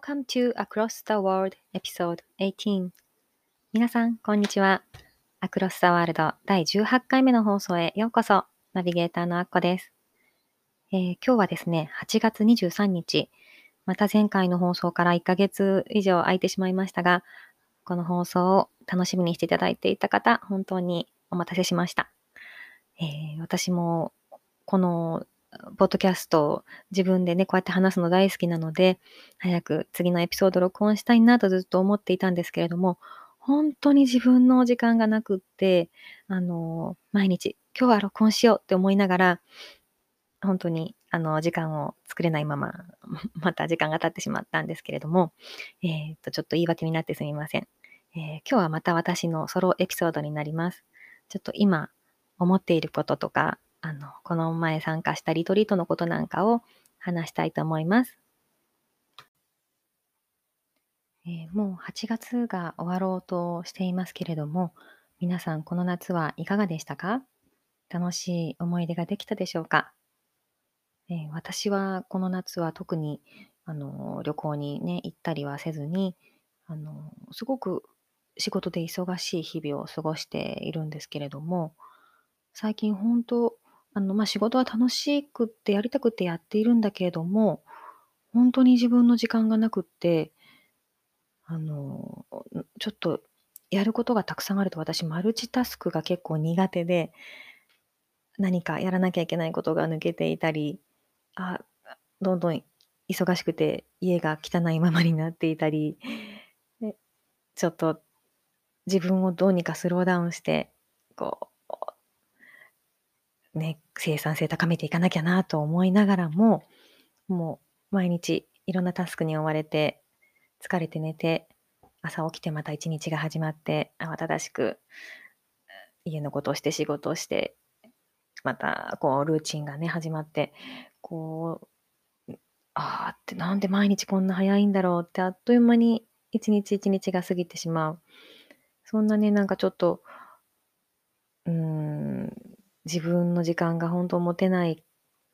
Welcome to Across the World Episode 18皆さん、こんにちは。Across the World 第18回目の放送へようこそ。ナビゲーターのアッコです、えー、今日はですね、8月23日、また前回の放送から1ヶ月以上空いてしまいましたが、この放送を楽しみにしていただいていた方、本当にお待たせしました。えー、私もこのポッドキャストを自分でね、こうやって話すの大好きなので、早く次のエピソード録音したいなとずっと思っていたんですけれども、本当に自分の時間がなくって、あの、毎日、今日は録音しようって思いながら、本当に、あの、時間を作れないまま、また時間が経ってしまったんですけれども、えっ、と、ちょっと言い訳になってすみません。えー、今日はまた私のソロエピソードになります。ちょっと今思っていることとか、あの、この前参加したリトリートのことなんかを話したいと思います。えー、もう8月が終わろうとしていますけれども、皆さんこの夏はいかがでしたか？楽しい思い出ができたでしょうか、えー、私はこの夏は特にあの旅行にね行ったりはせずにあのすごく仕事で忙しい日々を過ごしているんですけれども、最近本当、の、まあ、仕事は楽しくってやりたくてやっているんだけれども、本当に自分の時間がなくって、あの、ちょっとやることがたくさんあると私マルチタスクが結構苦手で、何かやらなきゃいけないことが抜けていたり、あ、どんどん忙しくて家が汚いままになっていたり、ちょっと自分をどうにかスローダウンして、こう、ね、生産性高めていかなきゃなと思いながらも、もう毎日いろんなタスクに追われて、疲れて寝て、朝起きてまた一日が始まって、慌ただしく家のことをして仕事をして、またこうルーチンがね、始まって、こう、ああってなんで毎日こんな早いんだろうってあっという間に一日一日が過ぎてしまう。そんなね、なんかちょっと、うん、自分の時間が本当持てない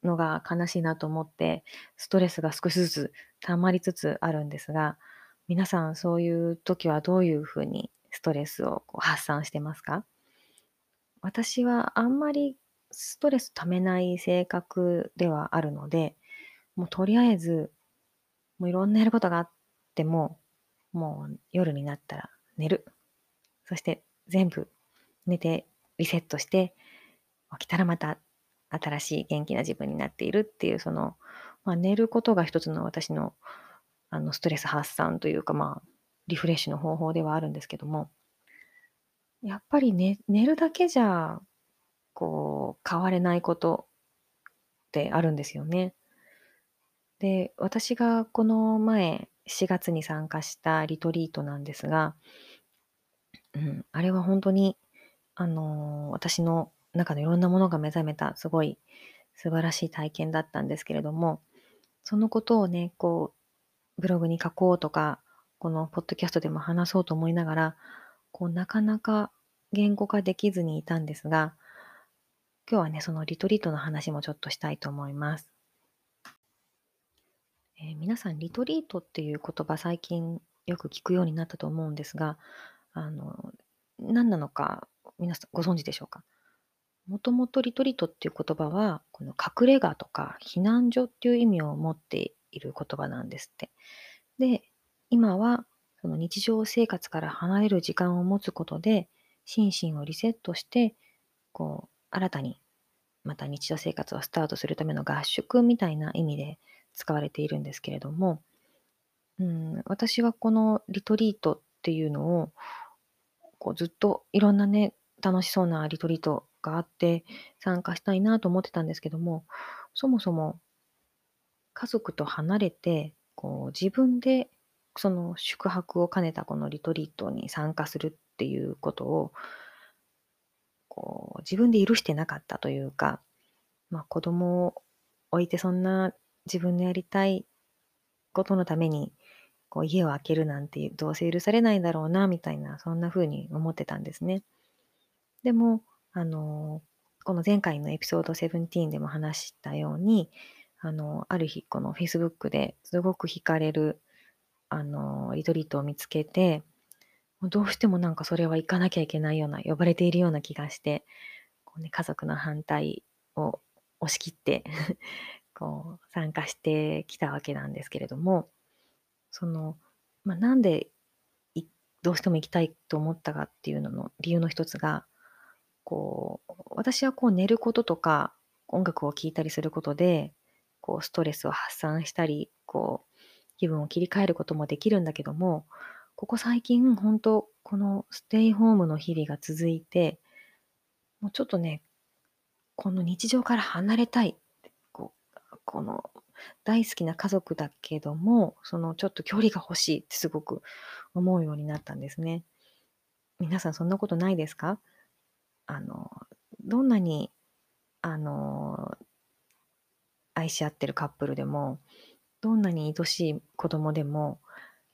のが悲しいなと思って、ストレスが少しずつ溜まりつつあるんですが、皆さんそういう時はどういうふうにストレスをこう発散してますか？私はあんまりストレス溜めない性格ではあるので、もうとりあえず、もういろんなやることがあっても、もう夜になったら寝る。そして全部寝てリセットして起きたらまた新しい元気な自分になっているっていうその、まあ、寝ることが一つの私のあのストレス発散というかまあリフレッシュの方法ではあるんですけどもやっぱり寝寝るだけじゃこう変われないことってあるんですよね。で私がこの前4月に参加したリトリートなんですがうん、あれは本当に、あの、私の中のいろんなものが目覚めた、すごい素晴らしい体験だったんですけれども、そのことをね、こう、ブログに書こうとか、このポッドキャストでも話そうと思いながら、こう、なかなか言語化できずにいたんですが、今日はね、そのリトリートの話もちょっとしたいと思います。えー、皆さん、リトリートっていう言葉最近よく聞くようになったと思うんですが、あの、何なのか皆さんご存知でしょうか？もともとリトリートっていう言葉は、この隠れ家とか避難所っていう意味を持っている言葉なんですって。で、今はその日常生活から離れる時間を持つことで、心身をリセットして、こう、新たにまた日常生活をスタートするための合宿みたいな意味で使われているんですけれども、うん、私はこのリトリートっていうのをこうずっといろんなね、楽しそうなリトリートがあって参加したいなと思ってたんですけども、そもそも家族と離れて、こう自分でその宿泊を兼ねたこのリトリートに参加するっていうことを、こう、自分で許してなかったというか、まあ子供を置いてそんな自分のやりたいことのために、こう家を空けるなんてどうせ許されないだろうな、みたいな、そんな風に思ってたんですね。でも、あの、この前回のエピソード17でも話したように、あの、ある日、この Facebook ですごく惹かれる、あの、リトリートを見つけて、どうしてもなんかそれは行かなきゃいけないような、呼ばれているような気がして、こうね、家族の反対を押し切って こう、参加してきたわけなんですけれども、その、まあ、なんでどうしても行きたいと思ったかっていうのの理由の一つが、こう、私はこう寝ることとか、音楽を聴いたりすることで、こうストレスを発散したり、こう気分を切り替えることもできるんだけども、ここ最近本当このステイホームの日々が続いて、もうちょっとね、この日常から離れたい。こうこの大好きな家族だけども、そのちょっと距離が欲しいってすごく思うようになったんですね。皆さんそんなことないですか？あの、どんなに、あの、愛し合ってるカップルでも、どんなに愛しい子供でも、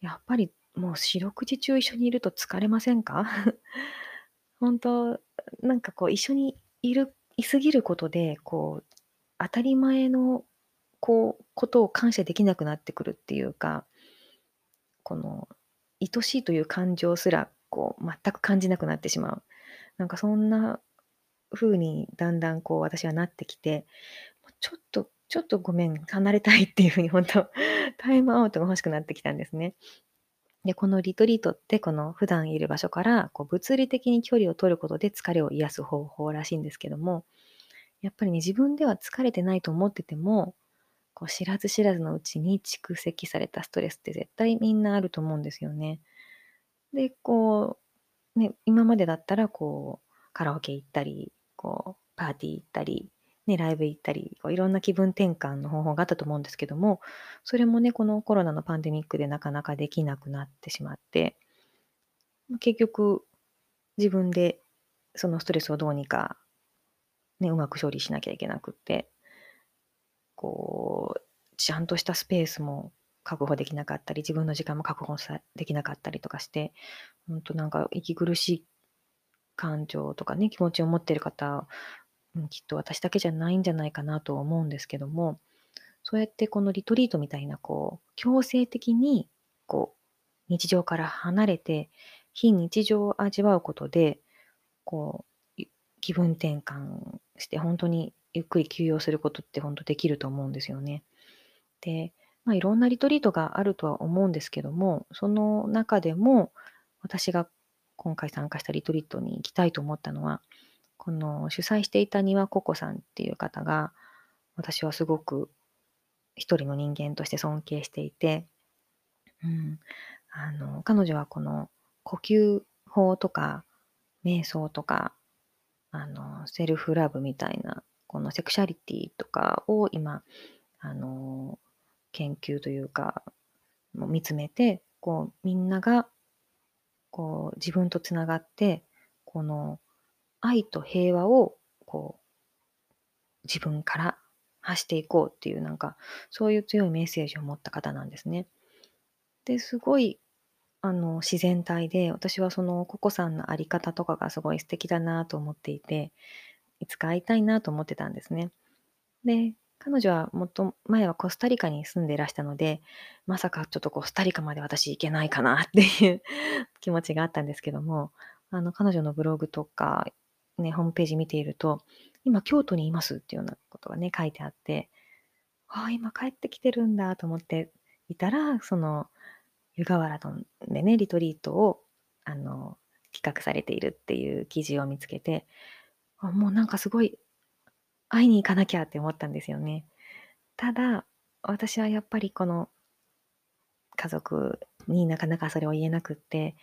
やっぱりもう四六時中一緒にいると疲れませんか？本当なんかこう一緒にいる、いすぎることで、こう、当たり前の、こう、ことを感謝できなくなってくるっていうか、この、愛しいという感情すら、こう、全く感じなくなってしまう。なんかそんな風にだんだんこう私はなってきて、ちょっと、ちょっとごめん、離れたいっていう風に本当、タイムアウトが欲しくなってきたんですね。で、このリトリートってこの普段いる場所からこう物理的に距離を取ることで疲れを癒す方法らしいんですけども、やっぱりね、自分では疲れてないと思ってても、こう知らず知らずのうちに蓄積されたストレスって絶対みんなあると思うんですよね。で、こう、ね、今までだったらこう、カラオケ行ったり、こう、パーティー行ったり、ね、ライブ行ったり、こういろんな気分転換の方法があったと思うんですけども、それもね、このコロナのパンデミックでなかなかできなくなってしまって、結局、自分でそのストレスをどうにか、ね、うまく処理しなきゃいけなくって、こう、ちゃんとしたスペースも確保できなかったり、自分の時間も確保できなかったりとかして、本当なんか息苦しい感情とかね、気持ちを持っている方、きっと私だけじゃないんじゃないかなと思うんですけども、そうやってこのリトリートみたいな、こう、強制的に、こう、日常から離れて、非日常を味わうことで、こう、気分転換して、本当にゆっくり休養することって本当できると思うんですよね。で、まあ、いろんなリトリートがあるとは思うんですけども、その中でも、私が今回参加したリトリートに行きたいと思ったのは、この主催していた庭ココさんっていう方が、私はすごく一人の人間として尊敬していて、うん、あの彼女はこの呼吸法とか瞑想とかあのセルフラブみたいなこのセクシャリティとかを今あの研究というかもう見つめてこうみんながこう自分とつながって、この愛と平和をこう自分から発していこうっていうなんかそういう強いメッセージを持った方なんですね。で、すごいあの自然体で私はそのココさんのあり方とかがすごい素敵だなと思っていて、いつか会いたいなと思ってたんですね。で、彼女はもっと前はコスタリカに住んでいらしたので、まさかちょっとコスタリカまで私行けないかなっていう気持ちがあったんですけども、あの、彼女のブログとか、ね、ホームページ見ていると、今京都にいますっていうようなことがね、書いてあって、ああ、今帰ってきてるんだと思っていたら、その、湯河原でね、リトリートを、あの、企画されているっていう記事を見つけて、あもうなんかすごい会いに行かなきゃって思ったんですよね。ただ、私はやっぱりこの家族になかなかそれを言えなくって、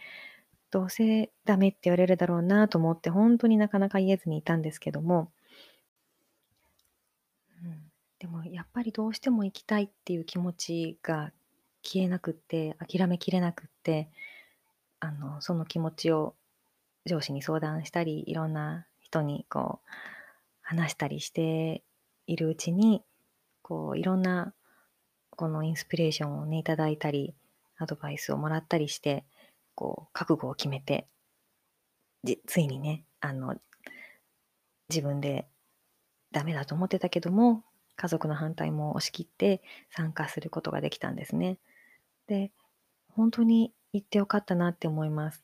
どうせダメって言われるだろうなと思って、本当になかなか言えずにいたんですけども、うん、でもやっぱりどうしても行きたいっていう気持ちが消えなくって、諦めきれなくって、あの、その気持ちを上司に相談したり、いろんな人にこう、話したりしているうちに、こう、いろんな、このインスピレーションをね、いただいたり、アドバイスをもらったりして、こう、覚悟を決めて、ついにね、あの、自分でダメだと思ってたけども、家族の反対も押し切って参加することができたんですね。で、本当に行ってよかったなって思います。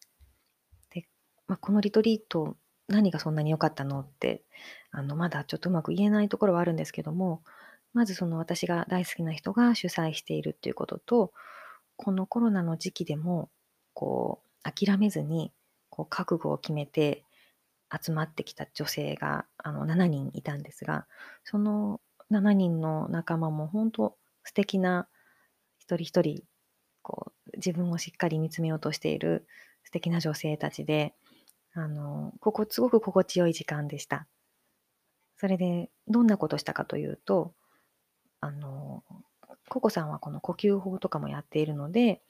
で、まあ、このリトリート、何がそんなに良かったのって、あの、まだちょっとうまく言えないところはあるんですけども、まずその私が大好きな人が主催しているっていうことと、このコロナの時期でも、こう、諦めずに、こう、覚悟を決めて集まってきた女性が、あの、7人いたんですが、その7人の仲間も本当素敵な一人一人こう自分をしっかり見つめようとしている素敵な女性たちで、あの、ここ、すごく心地よい時間でした。それで、どんなことしたかというと、あの、ココさんはこの呼吸法とかもやっているので、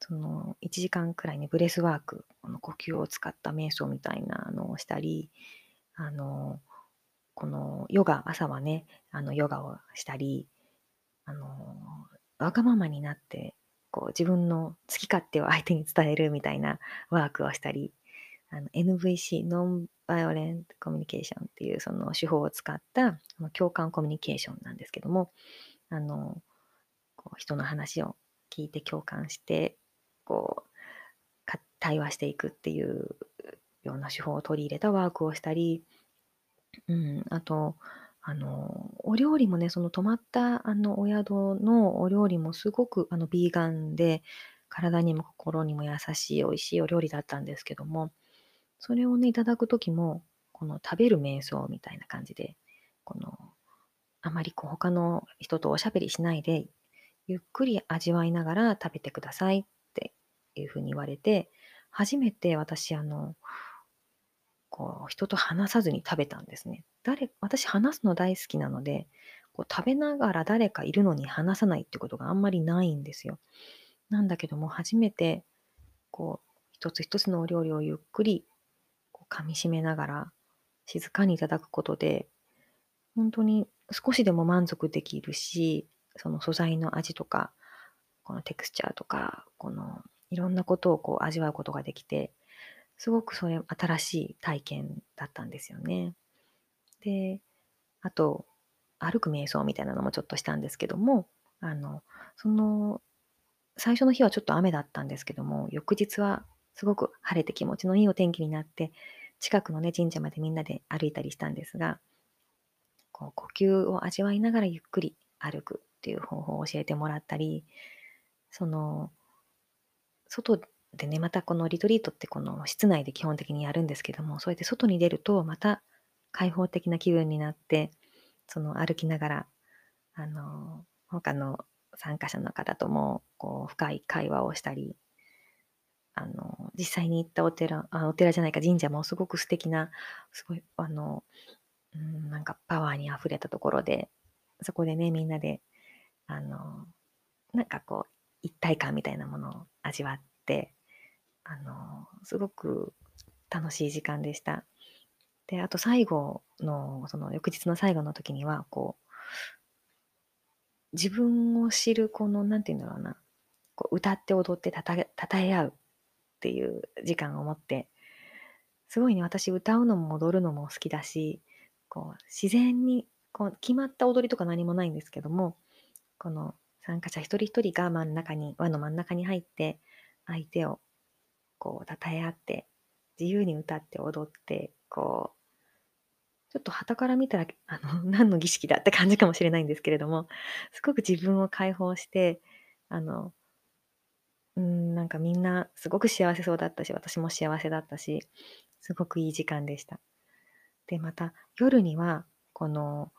その1時間くらいにブレスワーク、この呼吸を使った瞑想みたいなのをしたり、あの、このヨガ、朝はね、あのヨガをしたり、あの、わがままになってこう自分の好き勝手を相手に伝えるみたいなワークをしたり、あの NVC、ノンバイオレントコミュニケーションっていうその手法を使った共感コミュニケーションなんですけども、あの、こう人の話を聞いて共感して、こう、対話していくっていうような手法を取り入れたワークをしたり、うん、あと、あの、お料理もね、その泊まったあのお宿のお料理もすごくあのビーガンで、体にも心にも優しい美味しいお料理だったんですけども、それをね、いただくときも、この食べる瞑想みたいな感じで、この、あまりこう他の人とおしゃべりしないで、ゆっくり味わいながら食べてくださいっていうふうに言われて、初めて私、あの、こう、人と話さずに食べたんですね。誰私話すの大好きなので、こう食べながら誰かいるのに話さないってことがあんまりないんですよ。なんだけども、初めて、こう、一つ一つのお料理をゆっくり、噛み締めながら、静かにいただくことで、本当に少しでも満足できるし、その素材の味とか、このテクスチャーとか、このいろんなことをこう味わうことができて、すごくそれ新しい体験だったんですよね。で、あと、歩く瞑想みたいなのもちょっとしたんですけども、あの、その、最初の日はちょっと雨だったんですけども、翌日はすごく晴れて気持ちのいいお天気になって、近くのね、神社までみんなで歩いたりしたんですが、こう呼吸を味わいながらゆっくり歩くっていう方法を教えてもらったり、その、外でね、またこのリトリートってこの室内で基本的にやるんですけども、そうやって外に出るとまた開放的な気分になって、その歩きながら、あの、他の参加者の方ともこう深い会話をしたり、あの、実際に行ったお寺、あお寺じゃないか神社もすごく素敵な、すごい、あの、うん、なんかパワーにあふれたところで、そこでね、みんなで、あの、なんかこう、一体感みたいなものを味わって、あの、すごく楽しい時間でした。で、あと最後の、その翌日の最後の時には、こう、自分を知る、この、なんて言うんだろうな、こう歌って踊ってたたたたえ合うっていう時間を持って、すごいね、私歌うのも踊るのも好きだし、こう、自然に、こう、決まった踊りとか何もないんですけども、この参加者一人一人が真ん中に、輪の真ん中に入って、相手をこう、称え合って、自由に歌って踊って、こう、ちょっと旗から見たら、あの、何の儀式だって感じかもしれないんですけれども、すごく自分を解放して、あの、うん、なんかみんなすごく幸せそうだったし、私も幸せだったし、すごくいい時間でした。で、また夜には、この、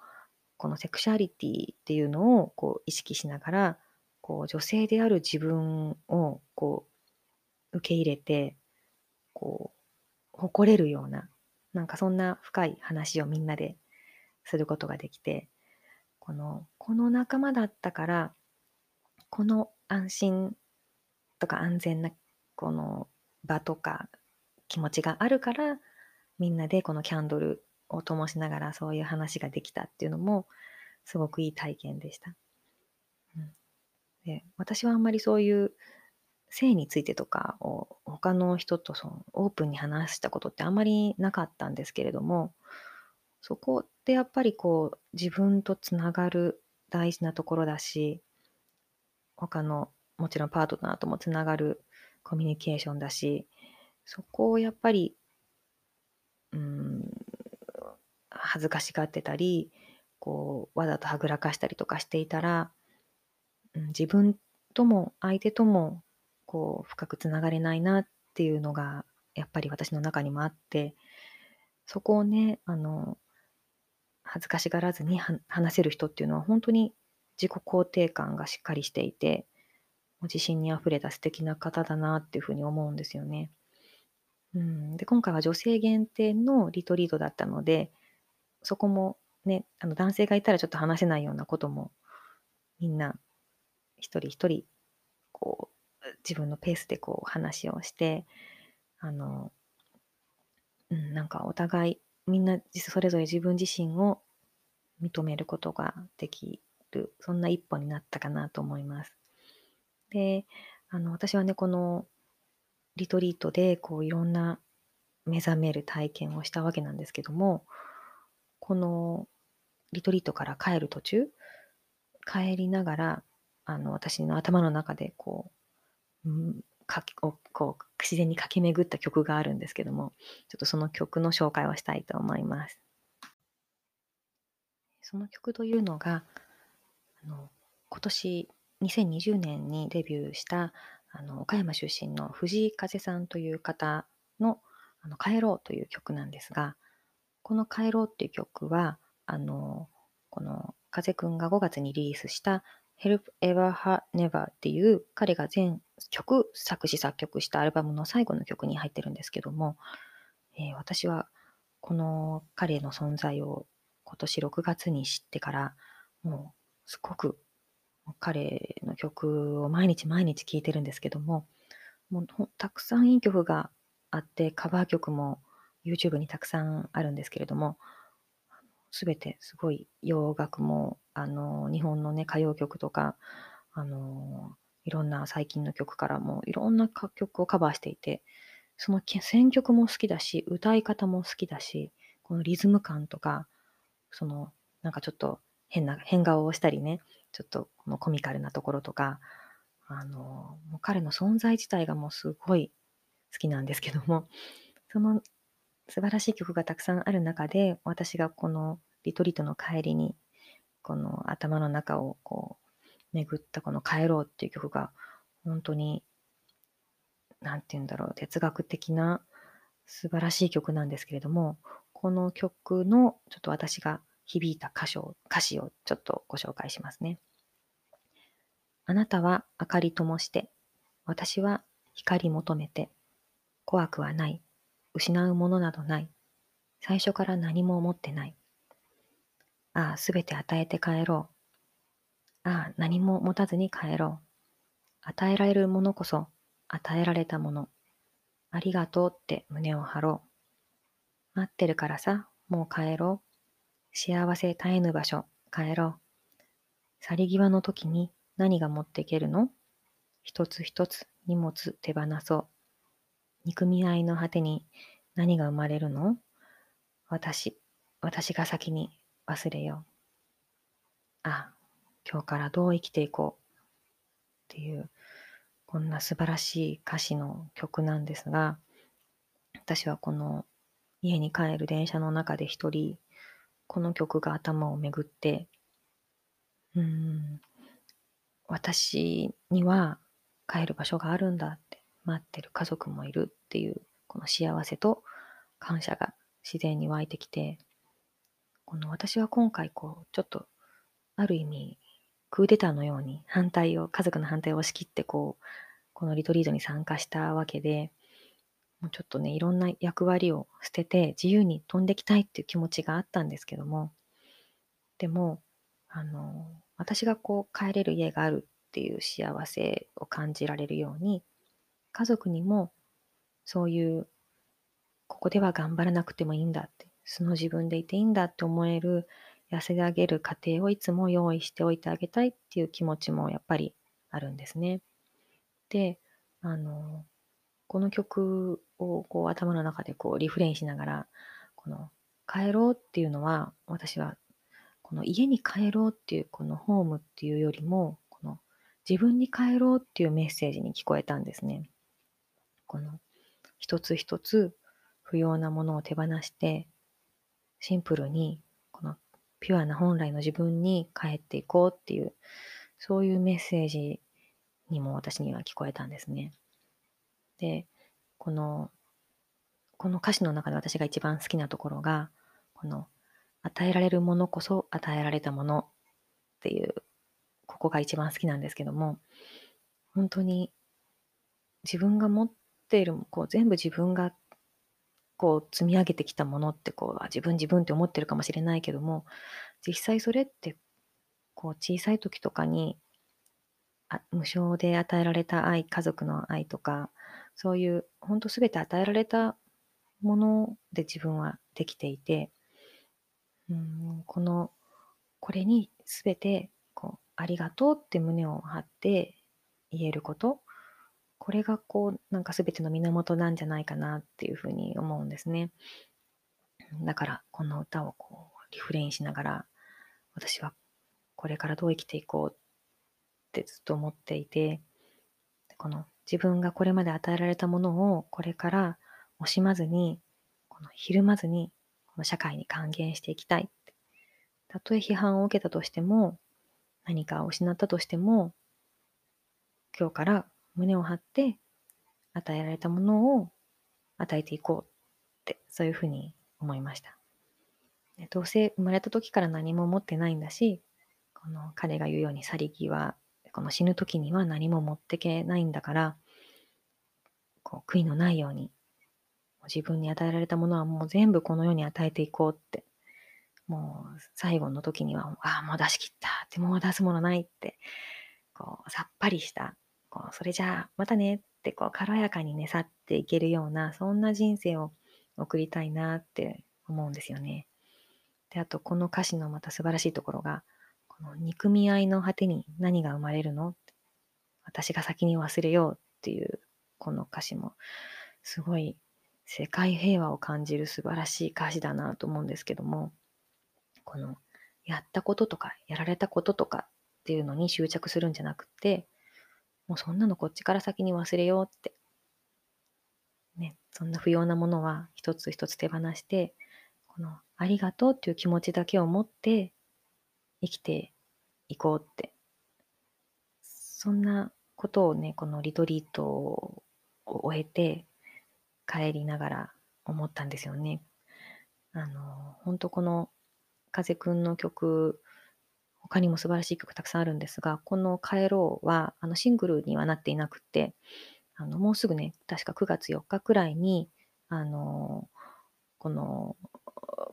このセクシャリティっていうのをこう意識しながら、こう女性である自分をこう受け入れて、こう、誇れるような、なんかそんな深い話をみんなですることができて、この、この仲間だったから、この安心とか安全なこの場とか気持ちがあるからみんなでこのキャンドルを灯しながらそういう話ができたっていうのもすごくいい体験でした。うん、で私はあんまりそういう性についてとかを他の人とそのオープンに話したことってあんまりなかったんですけれどもそこってやっぱりこう自分とつながる大事なところだし他のもちろんパートナーともつながるコミュニケーションだしそこをやっぱりうん恥ずかしがってたりこうわざとはぐらかしたりとかしていたら、うん、自分とも相手ともこう深くつながれないなっていうのがやっぱり私の中にもあってそこをねあの恥ずかしがらずに話せる人っていうのは本当に自己肯定感がしっかりしていて自信にあふれた素敵な方だなっていうふうに思うんですよね。うん、で今回は女性限定のリトリートだったのでそこもねあの男性がいたらちょっと話せないようなこともみんな一人一人こう自分のペースでこう話をして、あの、うん、なんかお互いみんなそれぞれ自分自身を認めることができる、そんな一歩になったかなと思います。で、あの、私はね、このリトリートでこういろんな目覚める体験をしたわけなんですけども、このリトリートから帰る途中、帰りながら、あの、私の頭の中でこう、うん、かこう自然に駆け巡った曲があるんですけどもちょっとその曲の紹介をしたいと思います。その曲というのがあの今年2020年にデビューしたあの岡山出身の藤井風さんという方の「あの帰ろう」という曲なんですがこの「帰ろう」っていう曲はあのこの風くんが5月にリリースした Help Ever Ha Never っていう彼が全曲作詞作曲したアルバムの最後の曲に入ってるんですけども、えー、私はこの彼の存在を今年6月に知ってからもうすごく彼の曲を毎日毎日聴いてるんですけどももうたくさんいい曲があってカバー曲も YouTube にたくさんあるんですけれどもすべてすごい洋楽もあの日本のね歌謡曲とかあのいろんな最近の曲からもいろんな曲をカバーしていて、その選曲も好きだし、歌い方も好きだし、このリズム感とか、そのなんかちょっと変な変顔をしたりね、ちょっとこのコミカルなところとか、あの、もう彼の存在自体がもうすごい好きなんですけども、その素晴らしい曲がたくさんある中で、私がこのリトリートの帰りに、この頭の中をこう巡ったこの帰ろうっていう曲が本当に何て言うんだろう哲学的な素晴らしい曲なんですけれどもこの曲のちょっと私が響いた歌詞を歌詞をちょっとご紹介しますね。あなたは明かり灯して、私は光求めて、怖くはない、失うものなどない、最初から何も思ってない。ああ、すべて与えて帰ろう。ああ、何も持たずに帰ろう。与えられるものこそ与えられたもの。ありがとうって胸を張ろう。待ってるからさ、もう帰ろう。幸せ絶えぬ場所、帰ろう。去り際の時に何が持っていけるの？一つ一つ荷物手放そう。憎み合いの果てに何が生まれるの？私、私が先に忘れよう。あ、今日からどう生きていこうっていうこんな素晴らしい歌詞の曲なんですが私はこの家に帰る電車の中で一人この曲が頭を巡って。うん。私には帰る場所があるんだって。待ってる家族もいるっていうこの幸せと感謝が自然に湧いてきて。この私は今回こうちょっとある意味クーデターのように反対を、家族の反対を押し切ってこう、このリトリートに参加したわけで、もうちょっとね、いろんな役割を捨てて自由に飛んできたいっていう気持ちがあったんですけども、でも、あの、私がこう帰れる家があるっていう幸せを感じられるように、家族にもそういう、ここでは頑張らなくてもいいんだって、素の自分でいていいんだって思える、痩せ上げる過程をいつも用意しておいてあげたいっていう気持ちもやっぱりあるんですね。で、あの、この曲をこう頭の中でこうリフレインしながら、この帰ろうっていうのは、私はこの家に帰ろうっていうこのホームっていうよりも、この自分に帰ろうっていうメッセージに聞こえたんですね。この一つ一つ不要なものを手放して、シンプルにこのピュアな本来の自分に帰っていこうっていう、そういうメッセージにも私には聞こえたんですね。で、この、この歌詞の中で私が一番好きなところが、この、与えられるものこそ与えられたものっていう、ここが一番好きなんですけども、本当に自分が持っている、こう全部自分がこう積み上げてきたものってこう自分自分って思ってるかもしれないけども実際それってこう小さい時とかにあ無償で与えられた愛家族の愛とかそういう本当全て与えられたもので自分はできていてうんこのこれに全てこうありがとうって胸を張って言えることこれがこうなんか全ての源なんじゃないかなっていうふうに思うんですね。だからこの歌をこうリフレインしながら私はこれからどう生きていこうってずっと思っていてこの自分がこれまで与えられたものをこれから惜しまずにこのひるまずにこの社会に還元していきたいたとえ批判を受けたとしても何か失ったとしても今日から胸を張って与えられたものを与えていこうってそういうふうに思いました。どうせ生まれた時から何も持ってないんだしこの彼が言うように去り際この死ぬ時には何も持ってけないんだからこう悔いのないように自分に与えられたものはもう全部この世に与えていこうってもう最後の時にはああもう出し切ったってもう出すものないってこうさっぱりしたこうそれじゃあまたねってこう軽やかにね去っていけるようなそんな人生を送りたいなって思うんですよね。であとこの歌詞のまた素晴らしいところが憎み合いの果てに何が生まれるの？私が先に忘れようっていうこの歌詞もすごい世界平和を感じる素晴らしい歌詞だなと思うんですけどもこのやったこととかやられたこととかっていうのに執着するんじゃなくてもうそんなのこっちから先に忘れようって。ね、そんな不要なものは一つ一つ手放して、このありがとうっていう気持ちだけを持って生きていこうって。そんなことをね、このリトリートを終えて帰りながら思ったんですよね。あの、本当この風くんの曲他にも素晴らしい曲たくさんあるんですが、この帰ろうはあのシングルにはなっていなくて、あのもうすぐね、確か9月4日くらいに、あのこの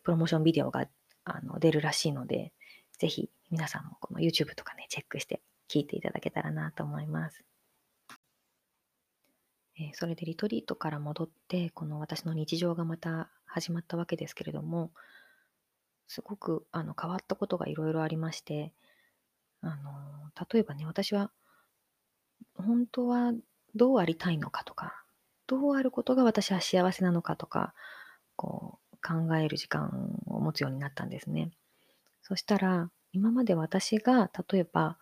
プロモーションビデオがあの出るらしいので、ぜひ皆さんもこの YouTube とかね、チェックして聴いていただけたらなと思います。えそれでリトリートから戻って、この私の日常がまた始まったわけですけれども、すごくあの変わったことがいろいろありまして、あの例えばね、私は本当はどうありたいのかとか、どうあることが私は幸せなのかとか、こう考える時間を持つようになったんですね。そしたら、今まで私が例えば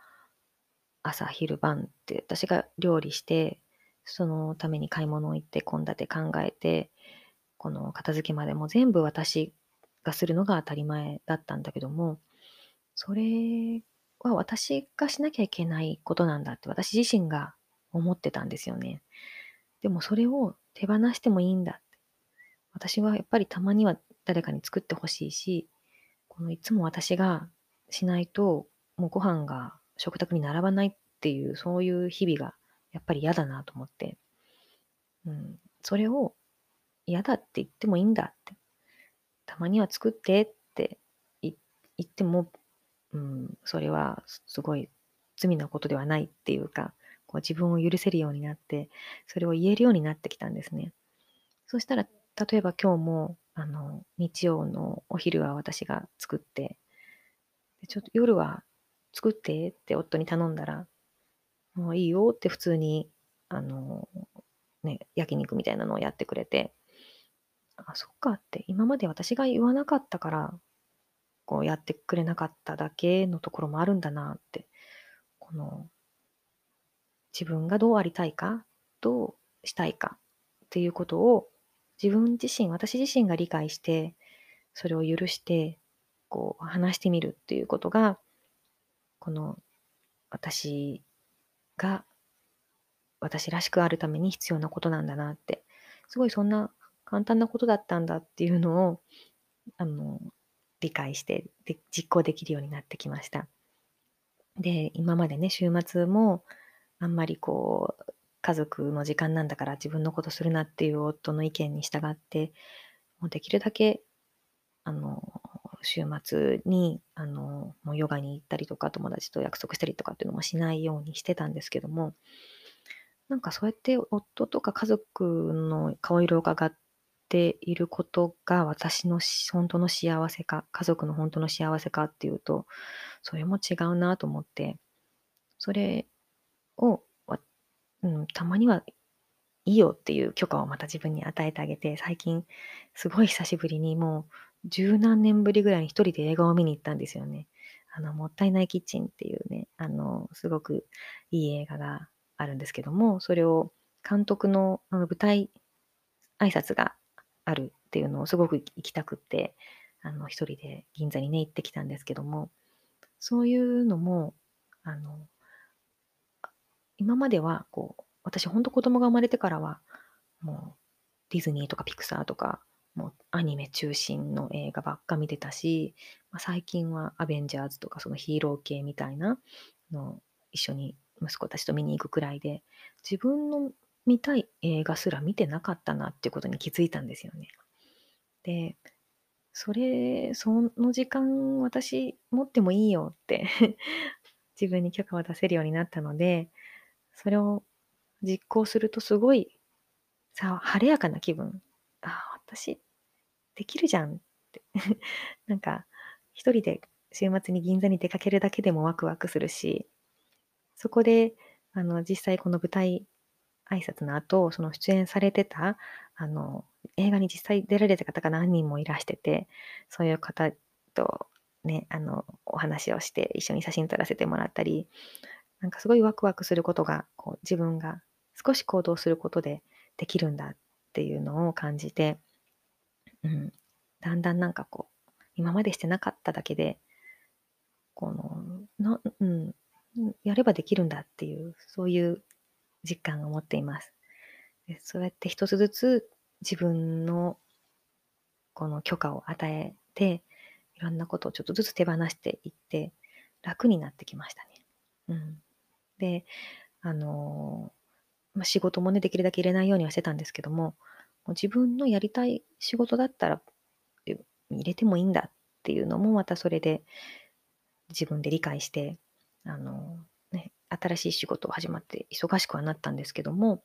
朝昼晩って私が料理してそのために買い物行って献立考えてこの片付けまでも全部私がするのが当たり前だったんだけども、それは私がしなきゃいけないことなんだって私自身が思ってたんですよね。でもそれを手放してもいいんだって。私はやっぱりたまには誰かに作ってほしいし、このいつも私がしないともうご飯が食卓に並ばないっていうそういう日々がやっぱり嫌だなと思って、うん、それを嫌だって言ってもいいんだって。たまには作ってって言っても、うん、それはすごい罪なことではないっていうか、こう自分を許せるようになって、それを言えるようになってきたんですね。そしたら、例えば今日も、あの、日曜のお昼は私が作って、ちょっと夜は作ってって夫に頼んだら、もういいよって普通に、あの、ね、焼肉みたいなのをやってくれて、あ、そっかって、今まで私が言わなかったから、こうやってくれなかっただけのところもあるんだなって、この、自分がどうありたいか、どうしたいかっていうことを自分自身、私自身が理解して、それを許して、こう話してみるっていうことが、この私が私らしくあるために必要なことなんだなって、すごいそんな簡単なことだったんだっていうのを、あの、理解してで実行できるようになってきました。で、今までね、週末もあんまりこう、家族の時間なんだから自分のことするなっていう夫の意見に従って、もうできるだけ、あの、週末に、あの、もうヨガに行ったりとか、友達と約束したりとかっていうのもしないようにしてたんですけども、なんかそうやって夫とか家族の顔色を伺っていることが私の本当の幸せか、家族の本当の幸せかっていうと、それも違うなと思って、それを、うん、たまにはいいよっていう許可をまた自分に与えてあげて、最近すごい久しぶりにもう十何年ぶりぐらいに一人で映画を見に行ったんですよね。あの、もったいないキッチンっていうね、あの、すごくいい映画があるんですけども、それを監督のあの舞台挨拶があるっていうのをすごく行きたくって、あの、一人で銀座にね、行ってきたんですけども、そういうのも、あの、今までは、こう、私ほんと子供が生まれてからは、もう、ディズニーとかピクサーとか、もうアニメ中心の映画ばっか見てたし、まあ、最近はアベンジャーズとかそのヒーロー系みたいなの一緒に息子たちと見に行くくらいで、自分の見たい映画すら見てなかったなっていうことに気づいたんですよね。で、それ、その時間私持ってもいいよって 自分に許可を出せるようになったので、それを実行するとすごいさ、晴れやかな気分。あ、私できるじゃんって。なんか、一人で週末に銀座に出かけるだけでもワクワクするし、そこで、あの、実際この舞台挨拶の後、その出演されてた、あの、映画に実際出られた方が何人もいらしてて、そういう方とね、あの、お話をして一緒に写真撮らせてもらったり、なんかすごいワクワクすることが、こう自分が少し行動することでできるんだっていうのを感じて、うん、だんだんなんかこう、今までしてなかっただけで、この、なうん、やればできるんだっていう、そういう実感を持っています。でそうやって一つずつ自分のこの許可を与えて、いろんなことをちょっとずつ手放していって、楽になってきましたね。うん。で、あのまあ、仕事もね、できるだけ入れないようにはしてたんですけども、自分のやりたい仕事だったら入れてもいいんだっていうのもまたそれで自分で理解して、あの、ね、新しい仕事始まって忙しくはなったんですけども、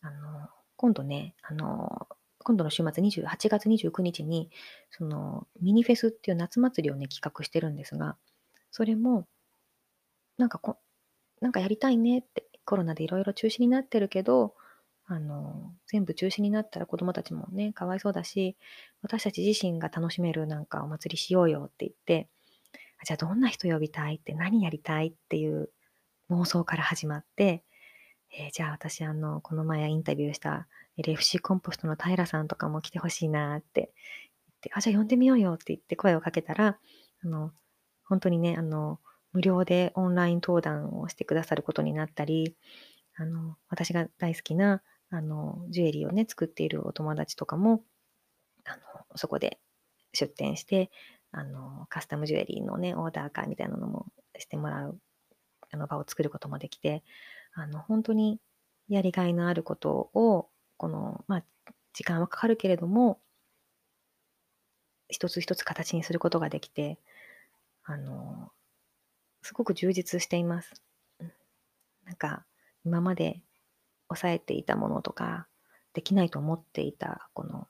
あの、今度ね、あの、今度の週末28月29日に、そのミニフェスっていう夏祭りをね、企画してるんですが、それも、なんかこ、なんかやりたいねって、コロナでいろいろ中止になってるけど、あの、全部中止になったら子供たちもね、かわいそうだし、私たち自身が楽しめるなんかお祭りしようよって言って、じゃあどんな人呼びたいって何やりたいっていう妄想から始まって、えー、じゃあ私あの、この前インタビューした LFC コンポストの平さんとかも来てほしいなって言って、あ、じゃあ呼んでみようよって言って声をかけたら、あの、本当にね、あの、無料でオンライン登壇をしてくださることになったり、あの、私が大好きな、あの、ジュエリーをね、作っているお友達とかも、あの、そこで出店して、あの、カスタムジュエリーのね、オーダー会みたいなのもしてもらう、あの場を作ることもできて、あの、本当にやりがいのあることを、この、まあ、時間はかかるけれども、一つ一つ形にすることができて、あの、すごく充実しています。なんか今まで抑えていたものとか、できないと思っていたこの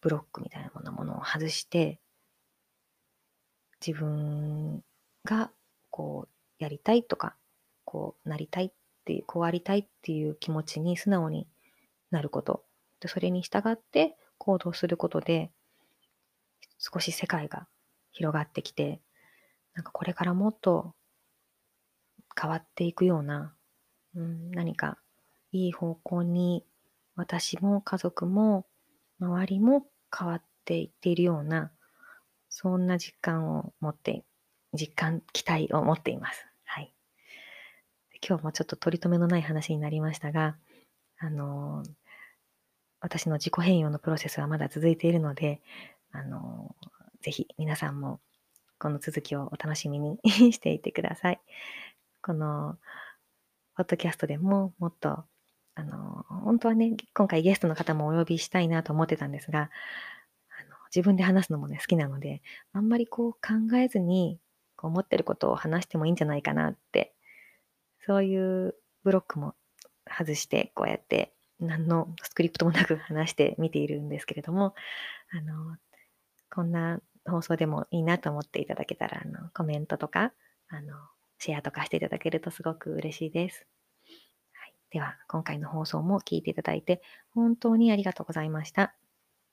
ブロックみたいなものを外して、自分がこうやりたいとか、こうなりたいっていう、こうありたいっていう気持ちに素直になること。でそれに従って行動することで、少し世界が広がってきて、なんかこれからもっと変わっていくような、うん、何かいい方向に私も家族も周りも変わっていっているような、そんな実感を持って、実感、期待を持っています。はい。今日もちょっと取り留めのない話になりましたが、あの、私の自己変容のプロセスはまだ続いているので、あのー、ぜひ皆さんもこの続きをお楽しみに していてください。この、ポッドキャストでももっとあの、本当はね、今回ゲストの方もお呼びしたいなと思ってたんですが、あの自分で話すのもね、好きなので、あんまりこう考えずに、こう思ってることを話してもいいんじゃないかなって、そういうブロックも外して、こうやって何のスクリプトもなく話してみているんですけれども、あの、こんな放送でもいいなと思っていただけたら、あの、コメントとか、あの、シェアとかしていただけるとすごく嬉しいです。では、今回の放送も聞いていただいて本当にありがとうございました。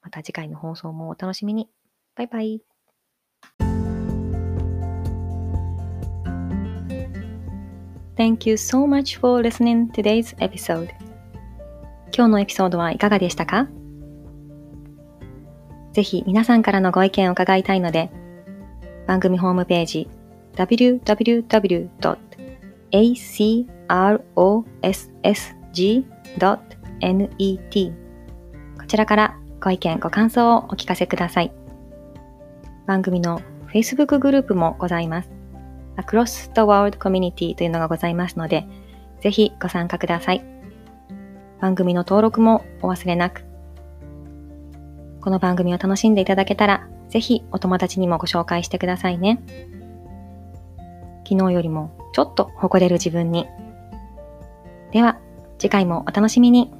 また次回の放送もお楽しみに。バイバイ。Thank you so much for listening today's episode. 今日のエピソードはいかがでしたか？ぜひ皆さんからのご意見を伺いたいので、番組ホームページ www.ac rossg.net こちらからご意見、ご感想をお聞かせください。番組の Facebook グループもございます。Across the World Community というのがございますので、ぜひご参加ください。番組の登録もお忘れなく。この番組を楽しんでいただけたら、ぜひお友達にもご紹介してくださいね。昨日よりもちょっと誇れる自分に。では、次回もお楽しみに。